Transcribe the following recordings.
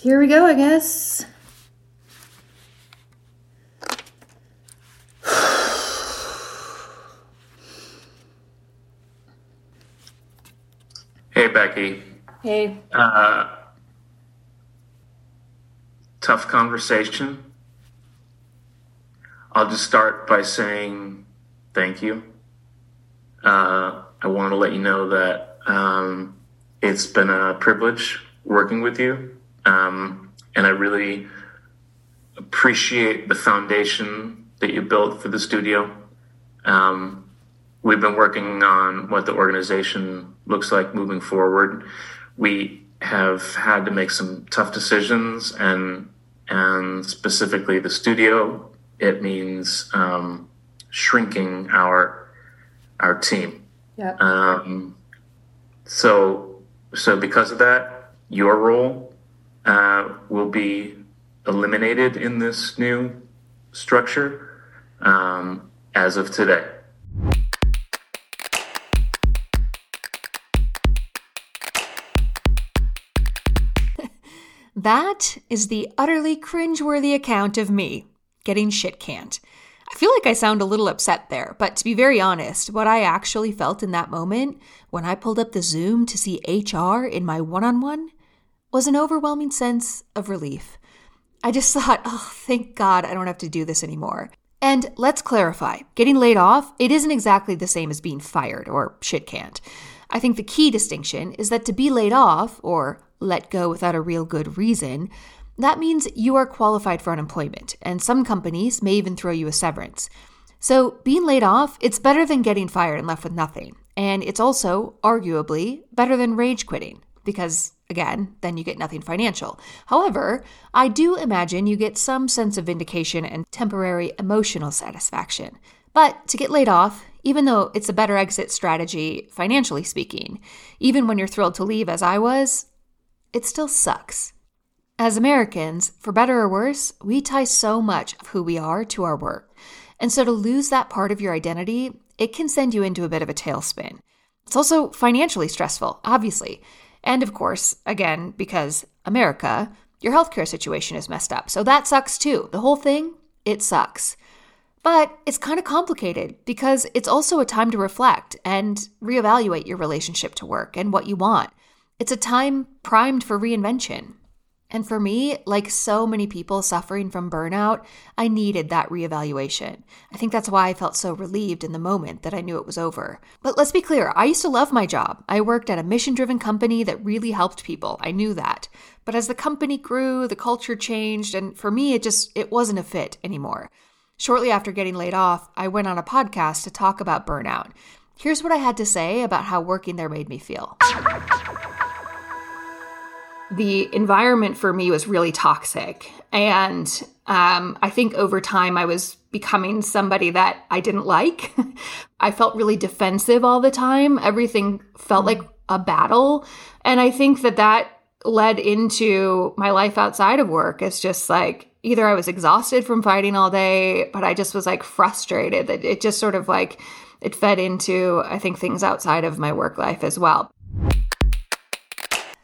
here we go, I guess. Hey, Becky. Hey. Uh, tough conversation. I'll just start by saying thank you. Uh, I want to let you know that um, it's been a privilege working with you, um, and I really appreciate the foundation that you built for the studio. Um, we've been working on what the organization looks like moving forward. We have had to make some tough decisions, and and specifically the studio. It means um, shrinking our our team. Yeah. Um, so so because of that, your role uh, will be eliminated in this new structure um, as of today. That is the utterly cringeworthy account of me getting shit canned. I feel like I sound a little upset there, but to be very honest, what I actually felt in that moment when I pulled up the Zoom to see HR in my one on one was an overwhelming sense of relief. I just thought, oh, thank God I don't have to do this anymore. And let's clarify getting laid off, it isn't exactly the same as being fired or shit canned. I think the key distinction is that to be laid off, or let go without a real good reason, that means you are qualified for unemployment, and some companies may even throw you a severance. So, being laid off, it's better than getting fired and left with nothing. And it's also, arguably, better than rage quitting, because, again, then you get nothing financial. However, I do imagine you get some sense of vindication and temporary emotional satisfaction. But to get laid off, even though it's a better exit strategy financially speaking, even when you're thrilled to leave as I was, it still sucks. As Americans, for better or worse, we tie so much of who we are to our work. And so to lose that part of your identity, it can send you into a bit of a tailspin. It's also financially stressful, obviously. And of course, again, because America, your healthcare situation is messed up. So that sucks too. The whole thing, it sucks. But it's kind of complicated because it's also a time to reflect and reevaluate your relationship to work and what you want. It's a time primed for reinvention. And for me, like so many people suffering from burnout, I needed that reevaluation. I think that's why I felt so relieved in the moment that I knew it was over. But let's be clear, I used to love my job. I worked at a mission driven company that really helped people. I knew that. But as the company grew, the culture changed, and for me, it just it wasn't a fit anymore. Shortly after getting laid off, I went on a podcast to talk about burnout. Here's what I had to say about how working there made me feel the environment for me was really toxic. And um, I think over time I was becoming somebody that I didn't like. I felt really defensive all the time. Everything felt like a battle. And I think that that led into my life outside of work. It's just like either I was exhausted from fighting all day, but I just was like frustrated that it just sort of like it fed into, I think, things outside of my work life as well.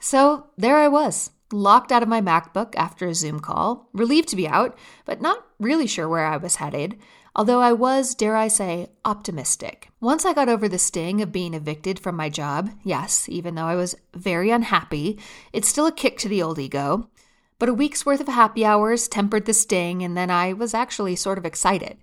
So there I was, locked out of my MacBook after a Zoom call, relieved to be out, but not really sure where I was headed, although I was, dare I say, optimistic. Once I got over the sting of being evicted from my job, yes, even though I was very unhappy, it's still a kick to the old ego. But a week's worth of happy hours tempered the sting, and then I was actually sort of excited.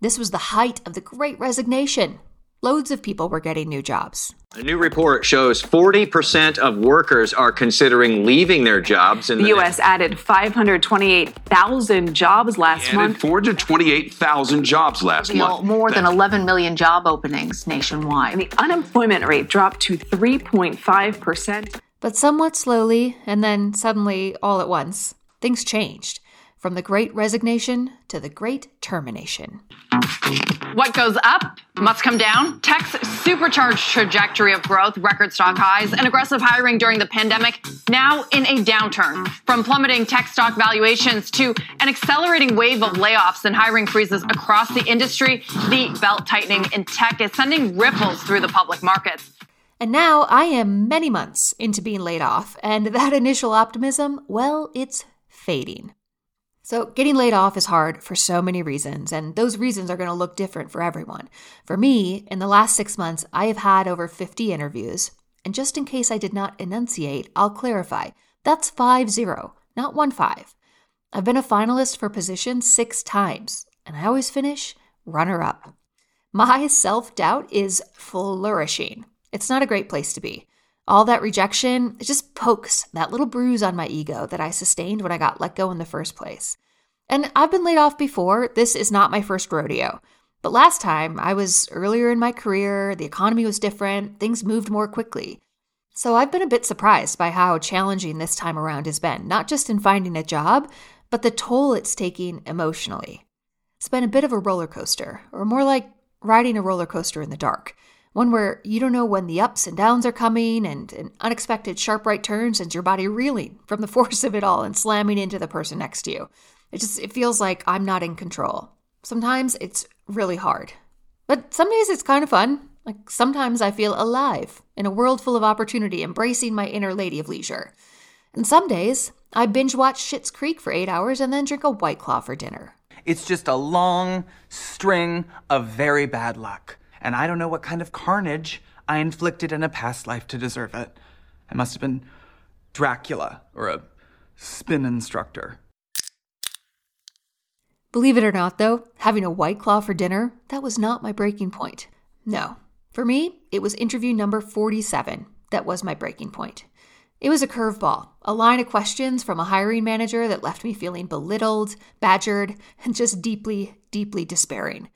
This was the height of the great resignation. Loads of people were getting new jobs. A new report shows 40% of workers are considering leaving their jobs. In the, the U.S. added 528,000 jobs last month. 428,000 jobs last month. More than 11 million job openings nationwide. And the unemployment rate dropped to 3.5%. But somewhat slowly, and then suddenly, all at once, things changed from the great resignation to the great termination. What goes up must come down. Tech's supercharged trajectory of growth, record stock highs, and aggressive hiring during the pandemic now in a downturn. From plummeting tech stock valuations to an accelerating wave of layoffs and hiring freezes across the industry, the belt tightening in tech is sending ripples through the public markets. And now I am many months into being laid off, and that initial optimism, well, it's fading. So, getting laid off is hard for so many reasons, and those reasons are going to look different for everyone. For me, in the last six months, I have had over 50 interviews, and just in case I did not enunciate, I'll clarify that's 5 0, not 1 5. I've been a finalist for position six times, and I always finish runner up. My self doubt is flourishing. It's not a great place to be. All that rejection, it just pokes that little bruise on my ego that I sustained when I got let go in the first place. And I've been laid off before. This is not my first rodeo. But last time, I was earlier in my career, the economy was different, things moved more quickly. So I've been a bit surprised by how challenging this time around has been, not just in finding a job, but the toll it's taking emotionally. It's been a bit of a roller coaster, or more like riding a roller coaster in the dark. One where you don't know when the ups and downs are coming, and an unexpected sharp right turn sends your body reeling from the force of it all and slamming into the person next to you. It just it feels like I'm not in control. Sometimes it's really hard. But some days it's kind of fun. Like sometimes I feel alive in a world full of opportunity, embracing my inner lady of leisure. And some days I binge watch Schitt's Creek for eight hours and then drink a White Claw for dinner. It's just a long string of very bad luck. And I don't know what kind of carnage I inflicted in a past life to deserve it. I must have been Dracula or a spin instructor. Believe it or not, though, having a White Claw for dinner, that was not my breaking point. No. For me, it was interview number 47 that was my breaking point. It was a curveball, a line of questions from a hiring manager that left me feeling belittled, badgered, and just deeply, deeply despairing.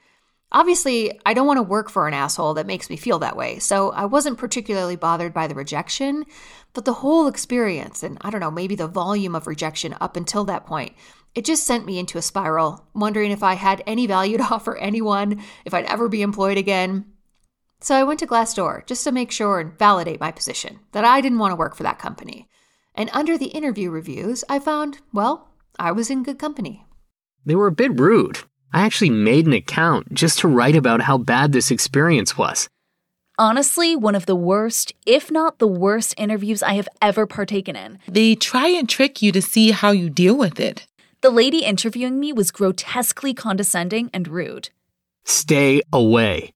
Obviously, I don't want to work for an asshole that makes me feel that way, so I wasn't particularly bothered by the rejection, but the whole experience, and I don't know, maybe the volume of rejection up until that point, it just sent me into a spiral, wondering if I had any value to offer anyone, if I'd ever be employed again. So I went to Glassdoor just to make sure and validate my position that I didn't want to work for that company. And under the interview reviews, I found, well, I was in good company. They were a bit rude. I actually made an account just to write about how bad this experience was. Honestly, one of the worst, if not the worst, interviews I have ever partaken in. They try and trick you to see how you deal with it. The lady interviewing me was grotesquely condescending and rude. Stay away.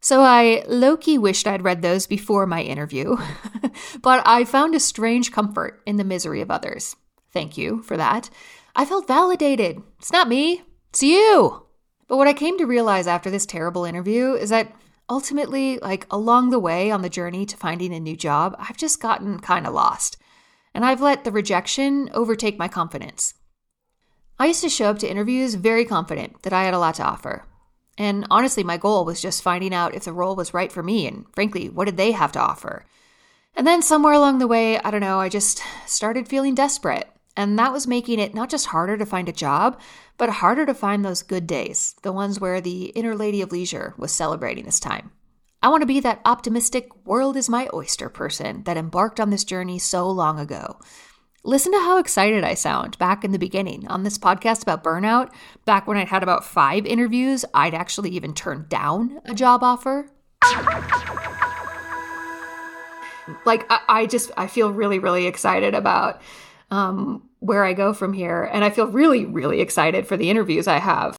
So I low key wished I'd read those before my interview, but I found a strange comfort in the misery of others. Thank you for that. I felt validated. It's not me, it's you. But what I came to realize after this terrible interview is that ultimately, like along the way on the journey to finding a new job, I've just gotten kind of lost. And I've let the rejection overtake my confidence. I used to show up to interviews very confident that I had a lot to offer, and honestly, my goal was just finding out if the role was right for me and, frankly, what did they have to offer. And then somewhere along the way, I don't know, I just started feeling desperate. And that was making it not just harder to find a job, but harder to find those good days, the ones where the inner lady of leisure was celebrating this time. I want to be that optimistic, world is my oyster person that embarked on this journey so long ago. Listen to how excited I sound back in the beginning on this podcast about burnout. Back when I'd had about five interviews, I'd actually even turned down a job offer. Like, I, I just, I feel really, really excited about um, where I go from here. And I feel really, really excited for the interviews I have.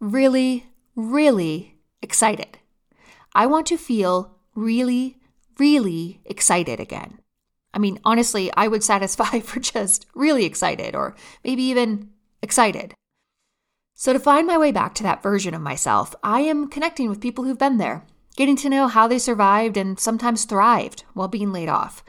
Really, really excited. I want to feel really, really excited again. I mean, honestly, I would satisfy for just really excited or maybe even excited. So, to find my way back to that version of myself, I am connecting with people who've been there, getting to know how they survived and sometimes thrived while being laid off.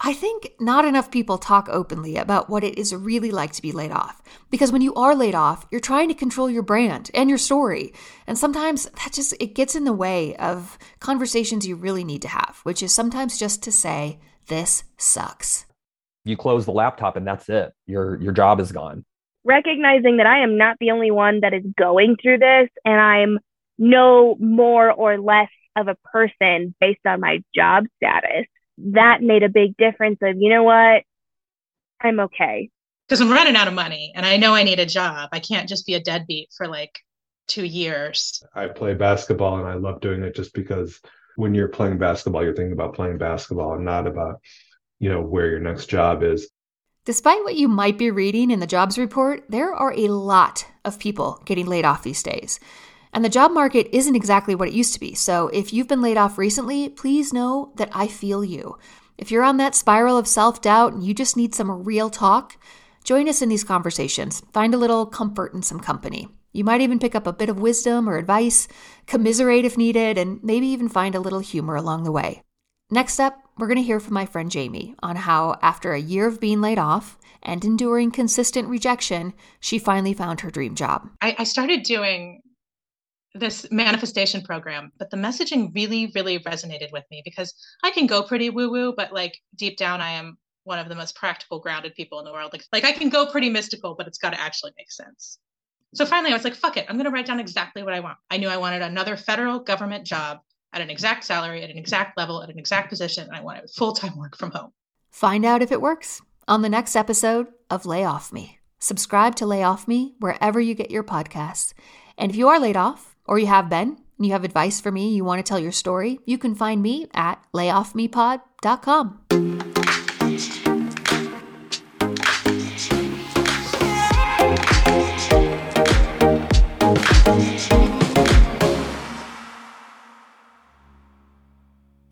I think not enough people talk openly about what it is really like to be laid off. Because when you are laid off, you're trying to control your brand and your story. And sometimes that just it gets in the way of conversations you really need to have, which is sometimes just to say, this sucks. You close the laptop and that's it. Your your job is gone. Recognizing that I am not the only one that is going through this and I'm no more or less of a person based on my job status. That made a big difference of, you know what? I'm okay. Because I'm running out of money and I know I need a job. I can't just be a deadbeat for like two years. I play basketball and I love doing it just because when you're playing basketball, you're thinking about playing basketball and not about, you know, where your next job is. Despite what you might be reading in the jobs report, there are a lot of people getting laid off these days. And the job market isn't exactly what it used to be. So if you've been laid off recently, please know that I feel you. If you're on that spiral of self doubt and you just need some real talk, join us in these conversations. Find a little comfort in some company. You might even pick up a bit of wisdom or advice, commiserate if needed, and maybe even find a little humor along the way. Next up, we're going to hear from my friend Jamie on how, after a year of being laid off and enduring consistent rejection, she finally found her dream job. I, I started doing this manifestation program, but the messaging really, really resonated with me because I can go pretty woo woo, but like deep down, I am one of the most practical, grounded people in the world. Like, like I can go pretty mystical, but it's got to actually make sense. So finally, I was like, fuck it, I'm going to write down exactly what I want. I knew I wanted another federal government job at an exact salary, at an exact level, at an exact position, and I wanted full time work from home. Find out if it works on the next episode of Lay Off Me. Subscribe to Lay Off Me wherever you get your podcasts. And if you are laid off, or you have been, and you have advice for me, you want to tell your story, you can find me at layoffmepod.com.